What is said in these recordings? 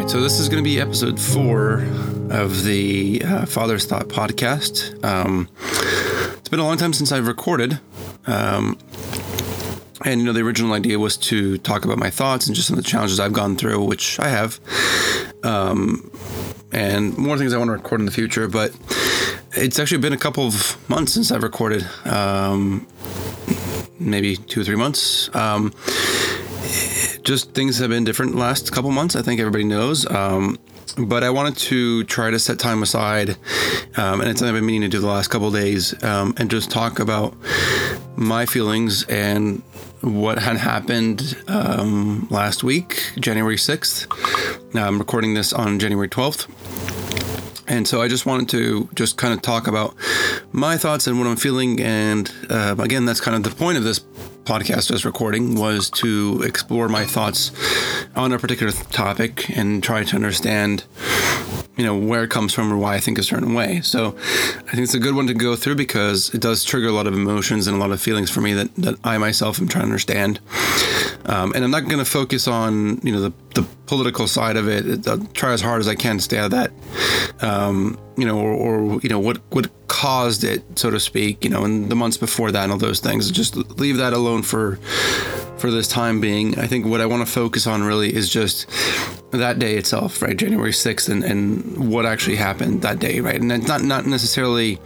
right, so this is going to be episode four of the uh, Father's Thought podcast. Um, it's been a long time since I've recorded. Um, and, you know, the original idea was to talk about my thoughts and just some of the challenges I've gone through, which I have. Um, and more things I want to record in the future. But it's actually been a couple of months since I've recorded, um, maybe two or three months. Um, just things have been different last couple months. I think everybody knows. Um, but I wanted to try to set time aside, um, and it's something I've been meaning to do the last couple days, um, and just talk about my feelings and what had happened um, last week, January 6th. Now I'm recording this on January 12th. And so I just wanted to just kind of talk about my thoughts and what I'm feeling. And uh, again, that's kind of the point of this podcast I was recording was to explore my thoughts on a particular topic and try to understand you know where it comes from or why I think a certain way. So I think it's a good one to go through because it does trigger a lot of emotions and a lot of feelings for me that, that I myself am trying to understand. Um, and I'm not going to focus on you know the, the political side of it. I'll try as hard as I can to stay out of that. Um, you know, or, or, you know what what caused it, so to speak. You know, in the months before that and all those things. Just leave that alone for for this time being. I think what I want to focus on really is just that day itself, right? January sixth, and and what actually happened that day, right? And not not necessarily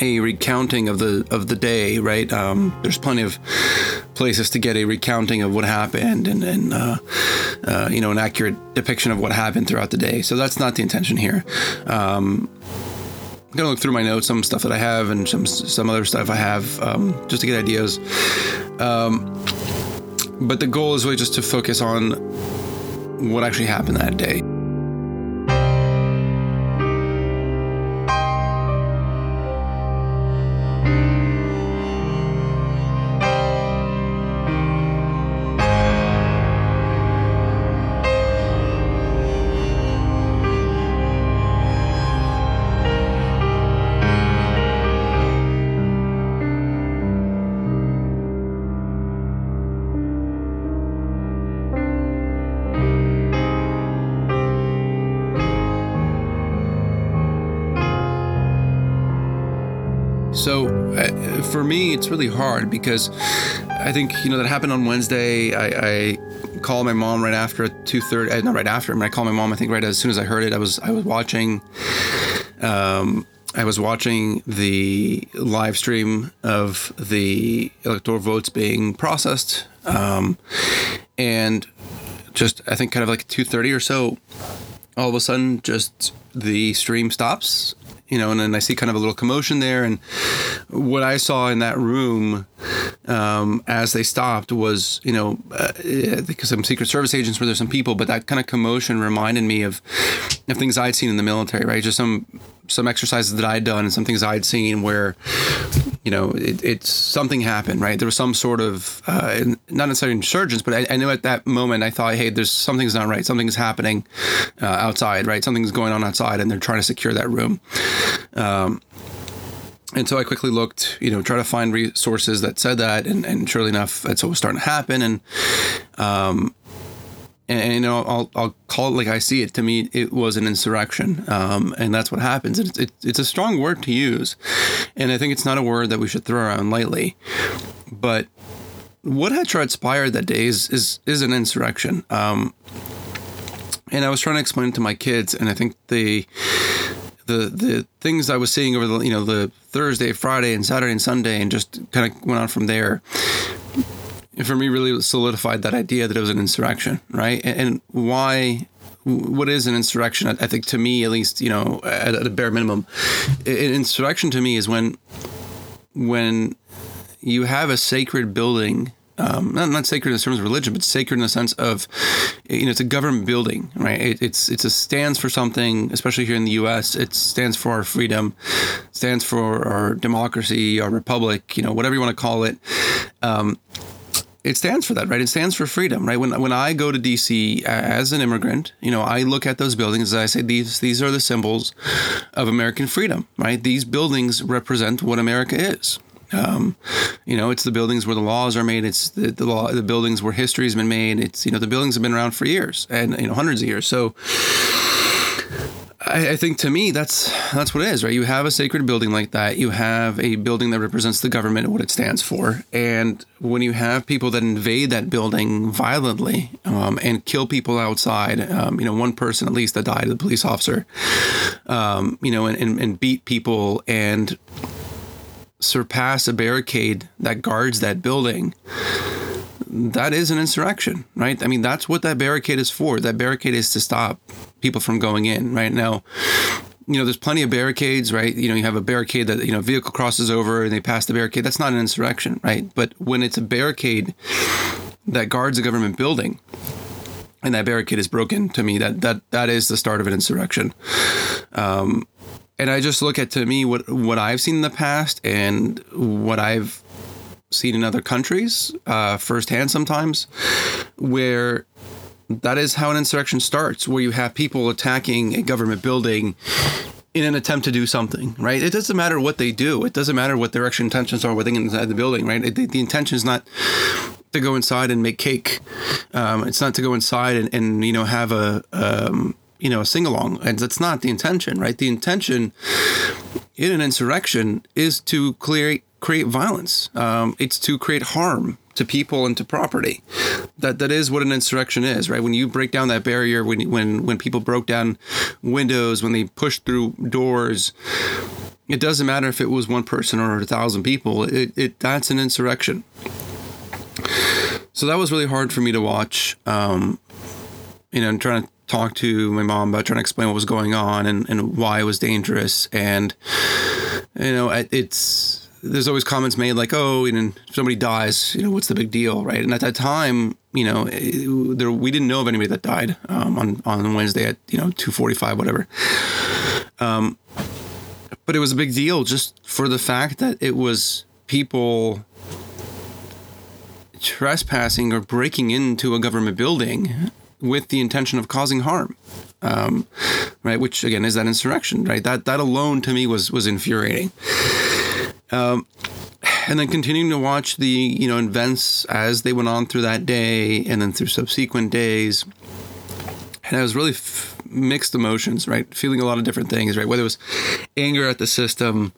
a recounting of the of the day, right? Um, there's plenty of places to get a recounting of what happened and, and uh, uh, you know an accurate depiction of what happened throughout the day. So that's not the intention here. Um, I'm gonna look through my notes, some stuff that I have, and some some other stuff I have, um, just to get ideas. Um, but the goal is really just to focus on what actually happened that day. So uh, for me, it's really hard because I think you know that happened on Wednesday. I, I called my mom right after two thirty, uh, not right after. I, mean, I called my mom. I think right as soon as I heard it, I was I was watching. Um, I was watching the live stream of the electoral votes being processed, um, and just I think kind of like two thirty or so. All of a sudden, just the stream stops you know, and then I see kind of a little commotion there. And what I saw in that room um, as they stopped was, you know, uh, because some Secret Service agents were there, some people, but that kind of commotion reminded me of, of things I'd seen in the military, right? Just some some exercises that I'd done and some things I'd seen where, you know, it, it's something happened, right? There was some sort of, uh, not necessarily insurgents, but I, I, knew at that moment I thought, hey, there's something's not right. Something's happening uh, outside, right? Something's going on outside, and they're trying to secure that room. Um, and so I quickly looked, you know, try to find resources that said that, and, and surely enough, that's what was starting to happen. And um, and, and, you know I'll, I'll call it like I see it. To me, it was an insurrection, um, and that's what happens. It's, it, it's a strong word to use, and I think it's not a word that we should throw around lightly. But what had transpired that day is is, is an insurrection. Um, and I was trying to explain it to my kids, and I think the the the things I was seeing over the you know the Thursday, Friday, and Saturday and Sunday, and just kind of went on from there And for me really solidified that idea that it was an insurrection, right? And, and why what is an insurrection? I think to me, at least, you know, at, at, a bare minimum, an insurrection to me is when when you have a sacred building. Um, not, not sacred in the terms of religion, but sacred in the sense of, you know, it's a government building, right? It, it's it's a stands for something, especially here in the U.S. It stands for our freedom, stands for our democracy, our republic, you know, whatever you want to call it. Um, it stands for that, right? It stands for freedom, right? When when I go to DC as an immigrant, you know, I look at those buildings and I say these these are the symbols of American freedom, right? These buildings represent what America is. Um, you know, it's the buildings where the laws are made. It's the, the law, the buildings where history has been made. It's you know the buildings have been around for years and you know hundreds of years. So I, I, think to me that's that's what it is, right? You have a sacred building like that. You have a building that represents the government and what it stands for. And when you have people that invade that building violently um, and kill people outside, um, you know, one person at least that died, the police officer, um, you know, and, and, and beat people and surpass a barricade that guards that building that is an insurrection, right? I mean, that's what that barricade is for. That barricade is to stop people from going in, right? Now, you know, there's plenty of barricades, right? You know, you have a barricade that, you know, vehicle crosses over and they pass the barricade. That's not an insurrection, right? But when it's a barricade that guards a government building, and that barricade is broken to me that that that is the start of an insurrection um, and i just look at to me what what i've seen in the past and what i've seen in other countries uh, firsthand sometimes, where that is how an insurrection starts, where you have people attacking a government building in an attempt to do something, right? It doesn't matter what they do. It doesn't matter what their actual intentions are within inside the building, right? It, the intention is not to go inside and make cake. Um, it's not to go inside and, and you know have a um, you know a sing along, and that's not the intention, right? The intention in an insurrection is to clear create violence. Um, it's to create harm to people and to property. That that is what an insurrection is, right? When you break down that barrier, when when when people broke down windows, when they pushed through doors, it doesn't matter if it was one person or a thousand people. It, it that's an insurrection. So that was really hard for me to watch. Um, you know, and trying to talk to my mom about trying to explain what was going on and, and why it was dangerous. And, you know, it's, there's always comments made like, oh, you know, if somebody dies, you know, what's the big deal, right? And at that time, you know, it, there, we didn't know of anybody that died um, on on Wednesday at you know two forty five, whatever. Um, but it was a big deal just for the fact that it was people trespassing or breaking into a government building with the intention of causing harm. Um, right, which again is that insurrection, right? That that alone to me was was infuriating. Um, and then continuing to watch the you know events as they went on through that day and then through subsequent days and I was really f- mixed emotions, right? Feeling a lot of different things, right? Whether it was anger at the system,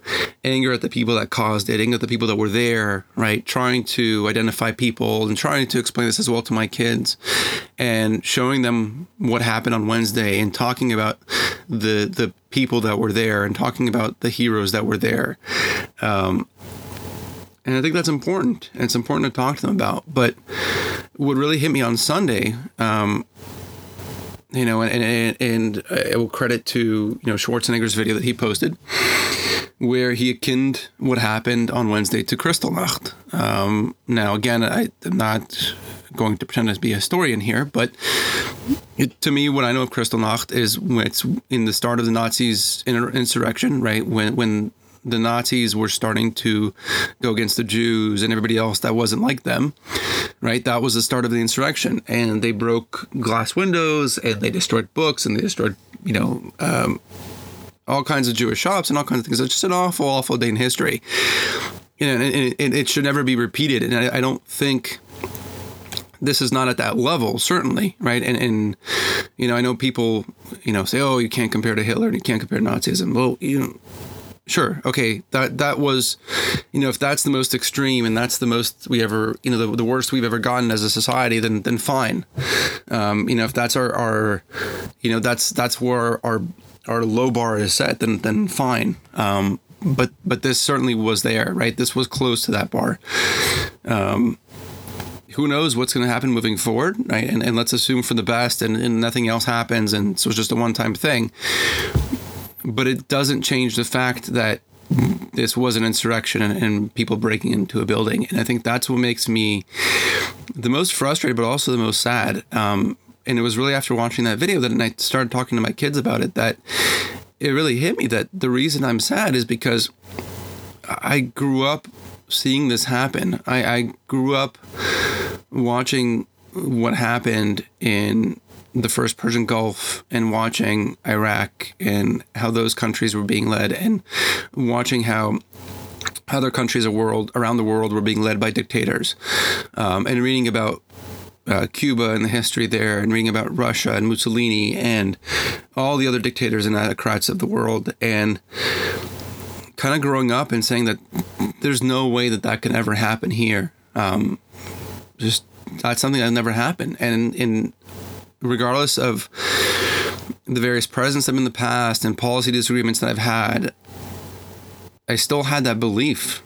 anger at the people that caused it, anger at the people that were there, right? Trying to identify people and trying to explain this as well to my kids and showing them what happened on Wednesday and talking about the the people that were there and talking about the heroes that were there. Um, and I think that's important. And it's important to talk to them about. But what really hit me on Sunday, um, you know, and, and, and I will credit to, you know, Schwarzenegger's video that he posted where he akined what happened on Wednesday to Kristallnacht. Um, now, again, I, am not going to pretend to be a historian here, but it, to me, what I know of Kristallnacht is when it's in the start of the Nazis' insurrection, right? When when the Nazis were starting to go against the Jews and everybody else that wasn't like them, right? That was the start of the insurrection. And they broke glass windows and they destroyed books and they destroyed, you know, um, all kinds of Jewish shops and all kinds of things. It's just an awful, awful day in history. You know, and, and it should never be repeated. And I, I don't think this is not at that level, certainly, right? And, and you know, I know people, you know, say, "Oh, you can't compare to Hitler and you can't compare to Nazism." Well, you know, sure. Okay. That that was you know if that's the most extreme and that's the most we ever you know the, the worst we've ever gotten as a society then then fine. Um, you know if that's our our you know that's that's where our our low bar is set then then fine. Um, but but this certainly was there right? This was close to that bar. Um, who knows what's going to happen moving forward right? And, and let's assume for the best and, and nothing else happens and so it's just a one-time thing but it doesn't change the fact that this was an insurrection and, and, people breaking into a building. And I think that's what makes me the most frustrated, but also the most sad. Um, and it was really after watching that video that I started talking to my kids about it that it really hit me that the reason I'm sad is because I grew up seeing this happen. I, I grew up watching what happened in the first Persian Gulf and watching Iraq and how those countries were being led and watching how other countries of world around the world were being led by dictators, um, and reading about uh, Cuba and the history there, and reading about Russia and Mussolini and all the other dictators and autocrats of the world, and kind of growing up and saying that there's no way that that can ever happen here. Um, just that's something that never happened, and in regardless of the various presidents I've been in the past and policy disagreements that I've had, I still had that belief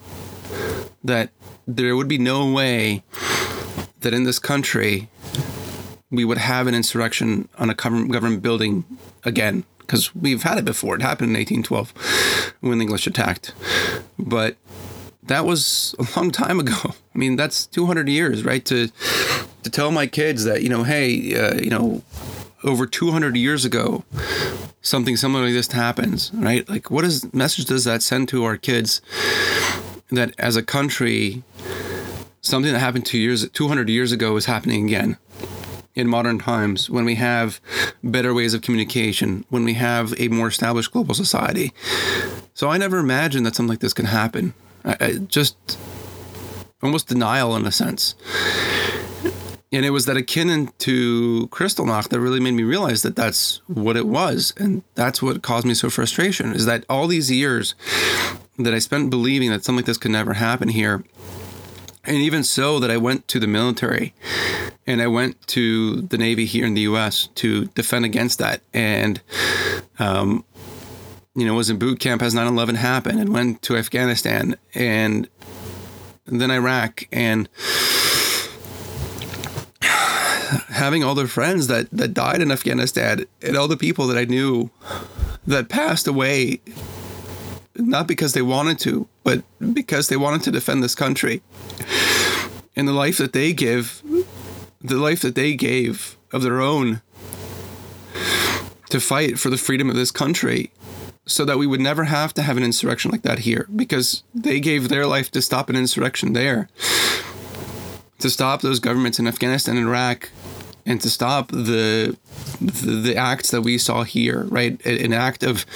that there would be no way that in this country we would have an insurrection on a government building again because we've had it before. It happened in 1812 when the English attacked, but that was a long time ago. I mean, that's 200 years, right? To to tell my kids that you know, hey, uh, you know, over 200 years ago, something similar like this happens, right? Like, what is message does that send to our kids that as a country, something that happened two years, 200 years ago is happening again in modern times when we have better ways of communication, when we have a more established global society. So I never imagined that something like this can happen. I, I just almost denial in a sense and it was that akin to Kristallnacht that really made me realize that that's what it was, and that's what caused me so frustration. Is that all these years that I spent believing that something like this could never happen here, and even so that I went to the military, and I went to the Navy here in the U.S. to defend against that, and um, you know, was in boot camp as 9/11 happened, and went to Afghanistan, and then Iraq, and having all the friends that that died in Afghanistan and all the people that I knew that passed away not because they wanted to, but because they wanted to defend this country. And the life that they give, the life that they gave of their own to fight for the freedom of this country so that we would never have to have an insurrection like that here because they gave their life to stop an insurrection there to stop those governments in Afghanistan and Iraq and to stop the, the, the acts that we saw here, right? An act of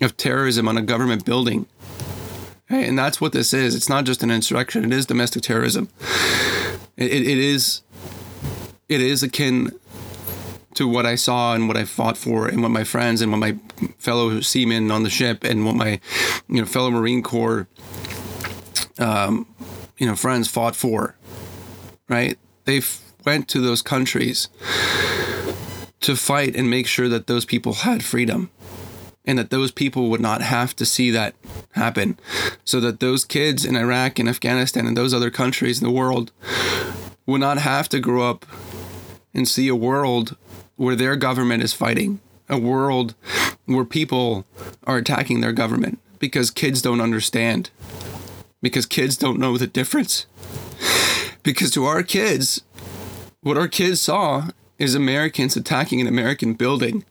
of terrorism on a government building. Right? And that's what this is. It's not just an insurrection, it is domestic terrorism. It, it, is it is akin to what I saw and what I fought for and what my friends and what my fellow seamen on the ship and what my you know fellow Marine Corps um, you know friends fought for right? They went to those countries to fight and make sure that those people had freedom and that those people would not have to see that happen. So that those kids in Iraq and Afghanistan and those other countries in the world would not have to grow up and see a world where their government is fighting a world where people are attacking their government because kids don't understand because kids don't know the difference because to our kids what our kids saw is Americans attacking an American building.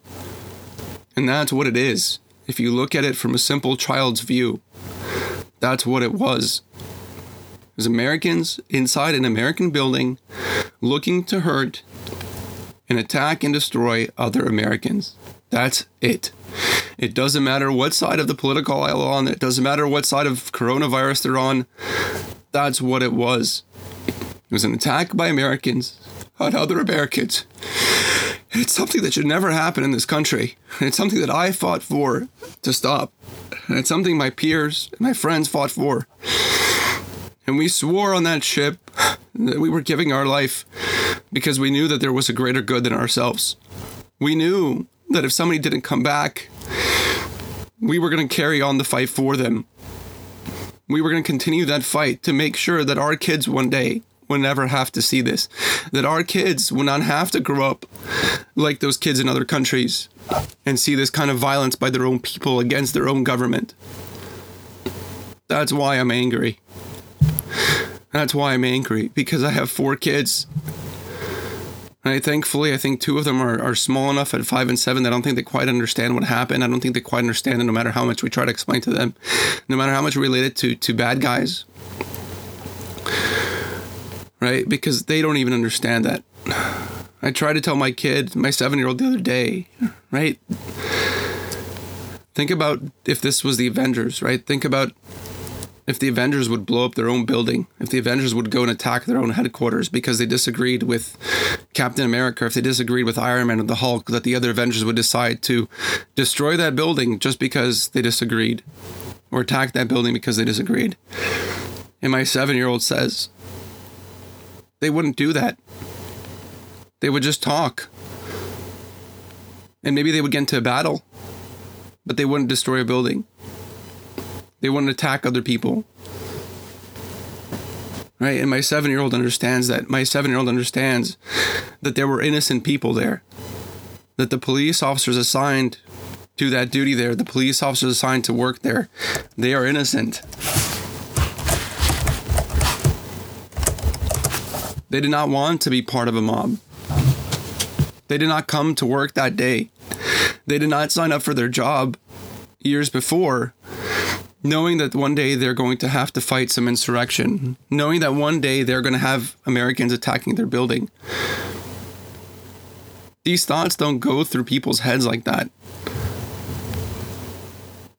And that's what it is. If you look at it from a simple child's view, that's what it was. It was Americans inside an American building looking to hurt and attack and destroy other Americans. That's it. It doesn't matter what side of the political aisle on, it doesn't matter what side of coronavirus they're on. That's what it was. It was an attack by Americans on other Americans. And It's something that should never happen in this country. And It's something that I fought for to stop. And it's something my peers and my friends fought for. And we swore on that ship that we were giving our life because we knew that there was a greater good than ourselves. We knew that if somebody didn't come back, we were going to carry on the fight for them. We were going to continue that fight to make sure that our kids one day will never have to see this. That our kids will not have to grow up like those kids in other countries and see this kind of violence by their own people against their own government. That's why I'm angry. That's why I'm angry because I have four kids. And I thankfully, I think two of them are, are small enough at five and seven that I don't think they quite understand what happened. I don't think they quite understand it no matter how much we try to explain to them, no matter how much we relate it to, to bad guys right? Because they don't even understand that. I tried to tell my kid, my seven year old, the other day, right? Think about if this was the Avengers, right? Think about if the Avengers would blow up their own building, if the Avengers would go and attack their own headquarters because they disagreed with Captain America, if they disagreed with Iron Man or the Hulk, that the other Avengers would decide to destroy that building just because they disagreed or attack that building because they disagreed. And my seven year old says they wouldn't do that. They would just talk. And maybe they would get into a battle, but they wouldn't destroy a building. They wouldn't attack other people. Right? And my seven year old understands that. My seven year old understands that there were innocent people there. That the police officers assigned to that duty there, the police officers assigned to work there, they are innocent. They did not want to be part of a mob. They did not come to work that day. They did not sign up for their job years before knowing that one day they're going to have to fight some insurrection, knowing that one day they're going to have Americans attacking their building. These thoughts don't go through people's heads like that.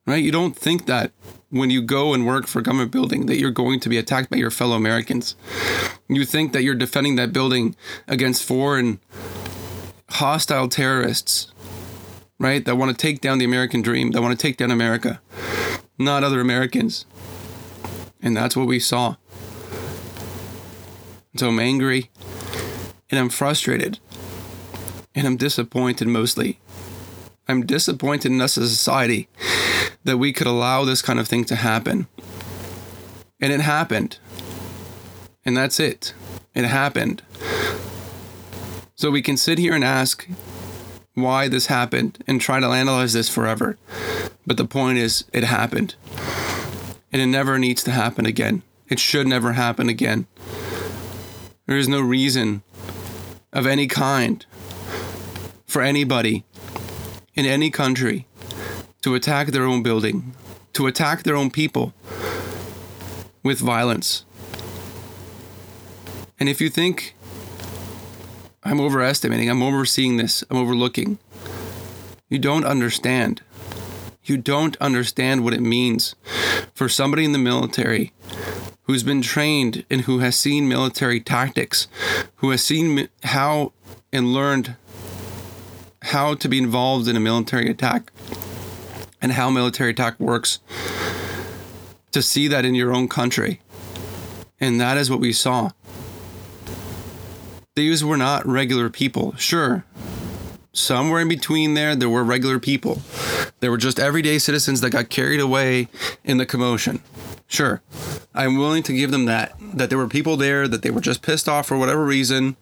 Right? You don't think that when you go and work for government building that you're going to be attacked by your fellow Americans. You think that you're defending that building against foreign hostile terrorists, right? That want to take down the American dream, that want to take down America not other Americans. And that's what we saw. So I'm angry and I'm frustrated and I'm disappointed mostly. I'm disappointed in us as a society that we could allow this kind of thing to happen. And it happened. And that's it. It happened. So we can sit here and ask why this happened and try to analyze this forever. But the point is, it happened. And it never needs to happen again. It should never happen again. There is no reason of any kind for anybody in any country to attack their own building, to attack their own people with violence. And if you think I'm overestimating, I'm overseeing this, I'm overlooking, you don't understand. You don't understand what it means for somebody in the military who's been trained and who has seen military tactics, who has seen how and learned how to be involved in a military attack and how military attack works to see that in your own country. And that is what we saw. These were not regular people. Sure, somewhere in between there, there were regular people. There were just everyday citizens that got carried away in the commotion. Sure, I'm willing to give them that. That there were people there that they were just pissed off for whatever reason,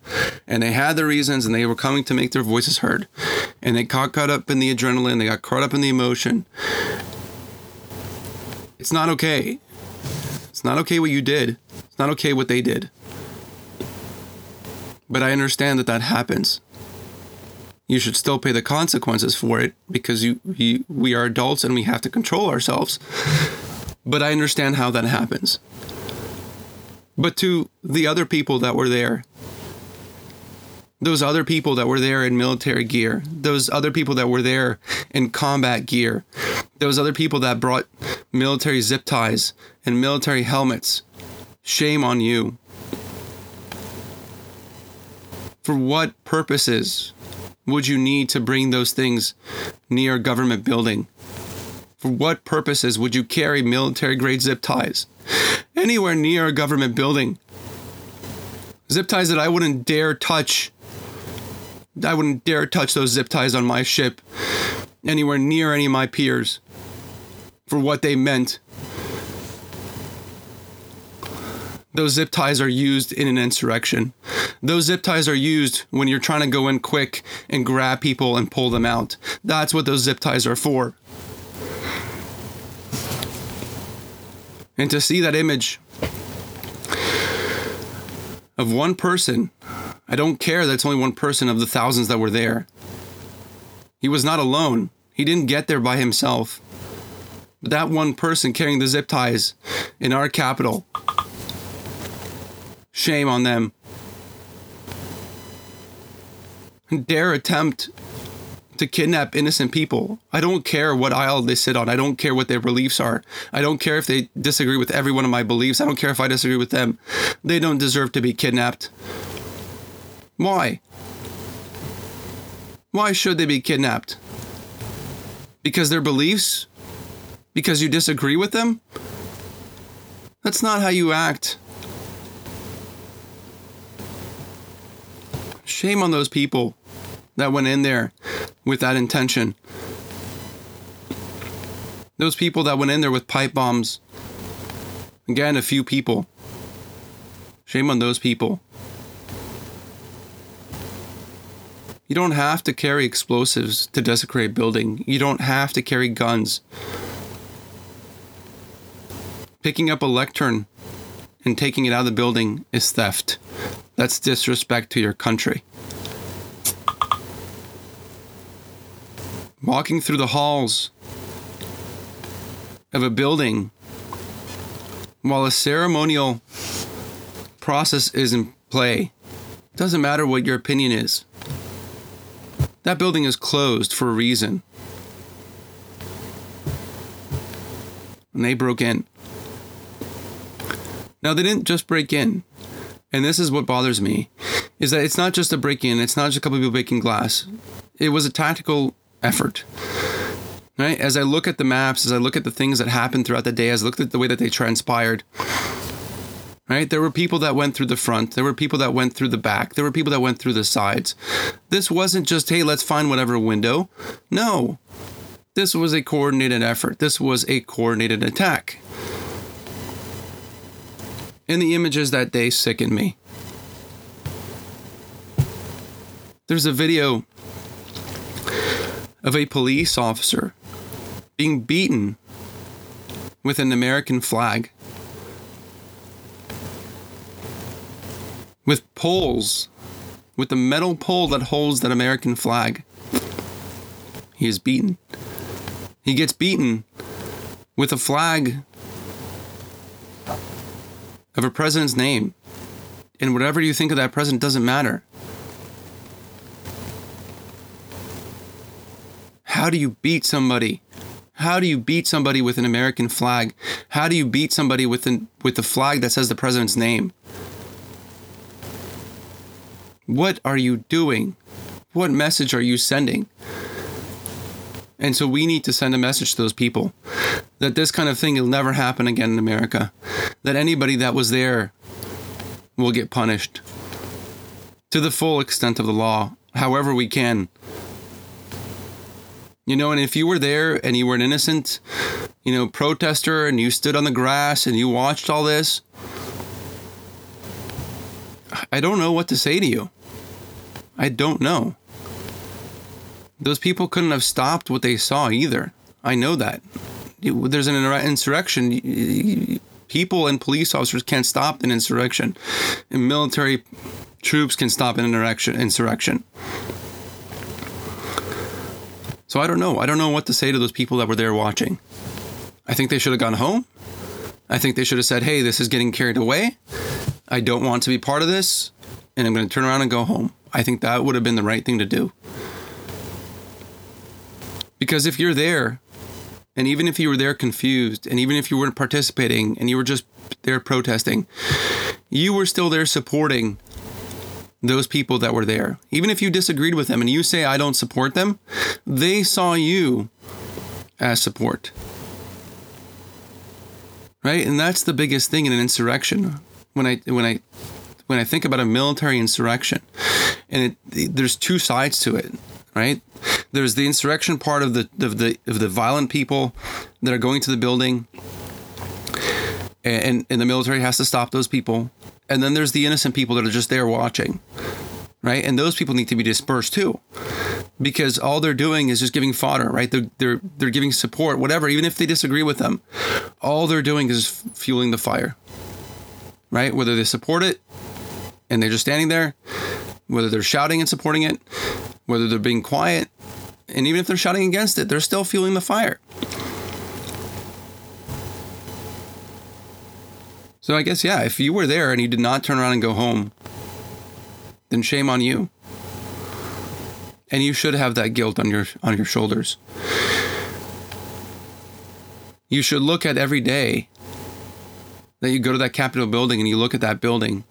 and they had their reasons, and they were coming to make their voices heard. And they got caught up in the adrenaline, they got caught up in the emotion. It's not okay. It's not okay what you did. It's not okay what they did. But I understand that that happens you should still pay the consequences for it because you, you we are adults and we have to control ourselves. But I understand how that happens. But to the other people that were there, those other people that were there in military gear, those other people that were there in combat gear, those other people that brought military zip ties and military helmets, shame on you. For what purposes would you need to bring those things near government building? For what purposes would you carry military grade zip ties anywhere near a government building? Zip ties that I wouldn't dare touch. I wouldn't dare touch those zip ties on my ship anywhere near any of my peers for what they meant those zip ties are used in an insurrection. Those zip ties are used when you're trying to go in quick and grab people and pull them out. That's what those zip ties are for. And to see that image of one person, I don't care that it's only one person of the thousands that were there. He was not alone. He didn't get there by himself. But that one person carrying the zip ties in our capital Shame on them. Dare attempt to kidnap innocent people. I don't care what aisle they sit on. I don't care what their beliefs are. I don't care if they disagree with every one of my beliefs. I don't care if I disagree with them. They don't deserve to be kidnapped. Why? Why should they be kidnapped? Because their beliefs? Because you disagree with them? That's not how you act. Shame on those people that went in there with that intention. Those people that went in there with pipe bombs. Again, a few people. Shame on those people. You don't have to carry explosives to desecrate a building. You don't have to carry guns. Picking up a lectern and taking it out of the building is theft. That's disrespect to your country. Walking through the halls of a building while a ceremonial process is in play. Doesn't matter what your opinion is. That building is closed for a reason. And they broke in. Now, they didn't just break in. And this is what bothers me is that it's not just a break in, it's not just a couple people breaking glass. It was a tactical effort. Right? As I look at the maps, as I look at the things that happened throughout the day, as I looked at the way that they transpired, right? There were people that went through the front, there were people that went through the back, there were people that went through the sides. This wasn't just, hey, let's find whatever window. No. This was a coordinated effort. This was a coordinated attack. And the images that day sickened me. There's a video of a police officer being beaten with an American flag. With poles, with the metal pole that holds that American flag. He is beaten. He gets beaten with a flag of a president's name. And whatever you think of that president doesn't matter. How do you beat somebody? How do you beat somebody with an American flag? How do you beat somebody with an, with the flag that says the president's name? What are you doing? What message are you sending? And so we need to send a message to those people that this kind of thing will never happen again in America. That anybody that was there will get punished to the full extent of the law, however we can. You know, and if you were there and you were an innocent, you know, protester and you stood on the grass and you watched all this, I don't know what to say to you. I don't know. Those people couldn't have stopped what they saw either. I know that. There's an insurrection. People and police officers can't stop an insurrection. And military troops can stop an insurrection. So I don't know. I don't know what to say to those people that were there watching. I think they should have gone home. I think they should have said, hey, this is getting carried away. I don't want to be part of this. And I'm going to turn around and go home. I think that would have been the right thing to do. Because if you're there, and even if you were there confused, and even if you weren't participating and you were just there protesting, you were still there supporting those people that were there. Even if you disagreed with them and you say, I don't support them, they saw you as support. Right? And that's the biggest thing in an insurrection. When I when I when I think about a military insurrection, and it, there's two sides to it, right? There's the insurrection part of the of the of the violent people that are going to the building, and and the military has to stop those people and then there's the innocent people that are just there watching, right? And those people need to be dispersed too, because all they're doing is just giving fodder, right? They're they're they're giving support, whatever, even if they disagree with them. All they're doing is fueling the fire, right? Whether they support it and they're just standing there, whether they're shouting and supporting it, whether they're being quiet, and even if they're shouting against it, they're still fueling the fire. So I guess, yeah, if you were there and you did not turn around and go home, then shame on you. And you should have that guilt on your on your shoulders. You should look at every day that you go to that Capitol building and you look at that building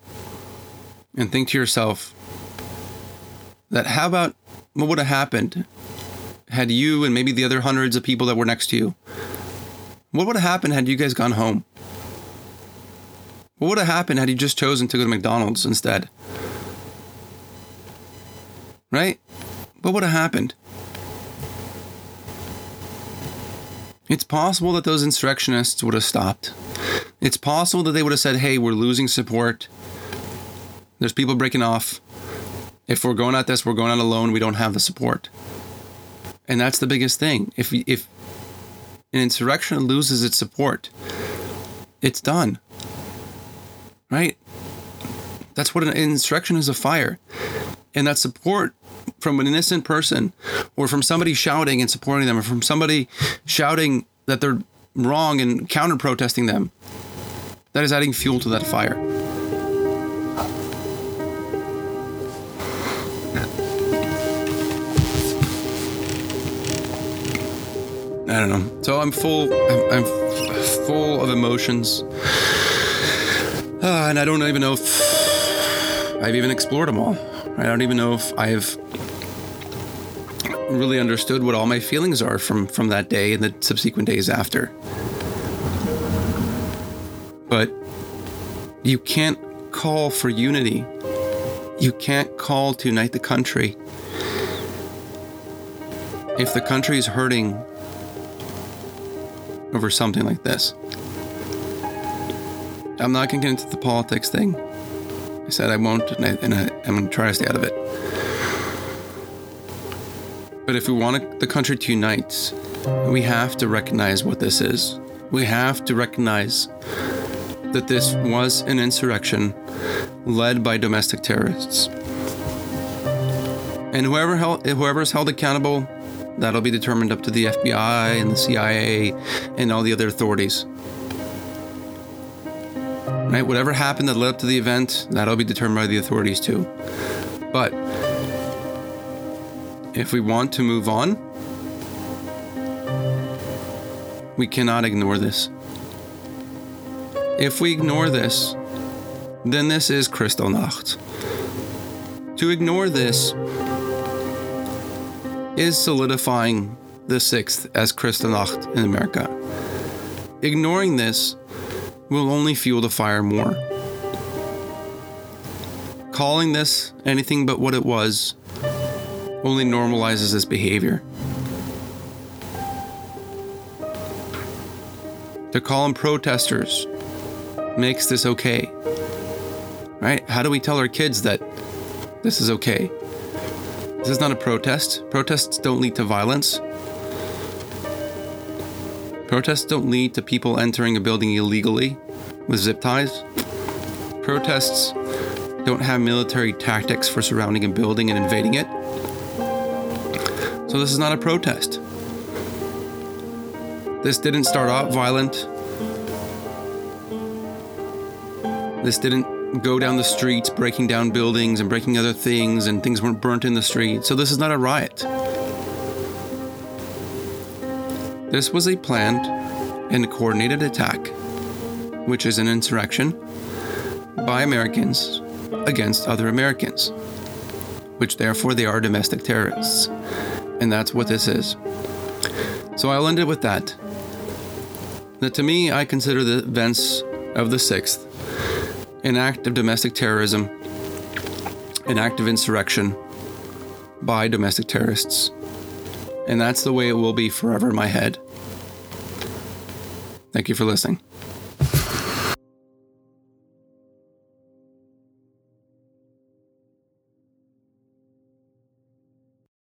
and think to yourself that how about what would have happened had you and maybe the other hundreds of people that were next to you what would have happened had you guys gone home what would have happened had he just chosen to go to McDonald's instead right what would have happened It's possible that those insurrectionists would have stopped. It's possible that they would have said, hey, we're losing support. There's people breaking off. If we're going at this, we're going out alone. We don't have the support. And that's the biggest thing. If, if an insurrection loses its support, it's done. Right? That's what an insurrection is a fire. And that support from an innocent person or from somebody shouting and supporting them or from somebody shouting that they're wrong and counter protesting them. That is adding fuel to that fire. I don't know. So I'm full. I'm, I'm full of emotions, uh, and I don't even know if I've even explored them all. I don't even know if I've really understood what all my feelings are from from that day and the subsequent days after. But you can't call for unity. You can't call to unite the country. If the country is hurting over something like this. I'm not going to get into the politics thing. I said I won't, and, I, and I, I'm going to try to stay out of it. But if we want the country to unite, we have to recognize what this is. We have to recognize that this was an insurrection led by domestic terrorists. And whoever held, whoever is held accountable, that'll be determined up to the FBI and the CIA and all the other authorities. Right? Whatever happened that led up to the event, that'll be determined by the authorities too. But if we want to move on, we cannot ignore this. If we ignore this, then this is Kristallnacht. To ignore this is solidifying the 6th as Kristallnacht in America. Ignoring this will only fuel the fire more. Calling this anything but what it was only normalizes this behavior. To call them protesters makes this okay. Right? How do we tell our kids that this is okay? This is not a protest. Protests don't lead to violence. Protests don't lead to people entering a building illegally with zip ties. Protests don't have military tactics for surrounding a building and invading it. So this is not a protest. This didn't start out violent. This didn't go down the streets breaking down buildings and breaking other things and things weren't burnt in the street. So this is not a riot. This was a planned and coordinated attack, which is an insurrection by Americans against other Americans, which therefore they are domestic terrorists. And that's what this is. So I'll end it with that. That to me, I consider the events of the 6th an act of domestic terrorism, an act of insurrection by domestic terrorists. And that's the way it will be forever in my head. Thank you for listening.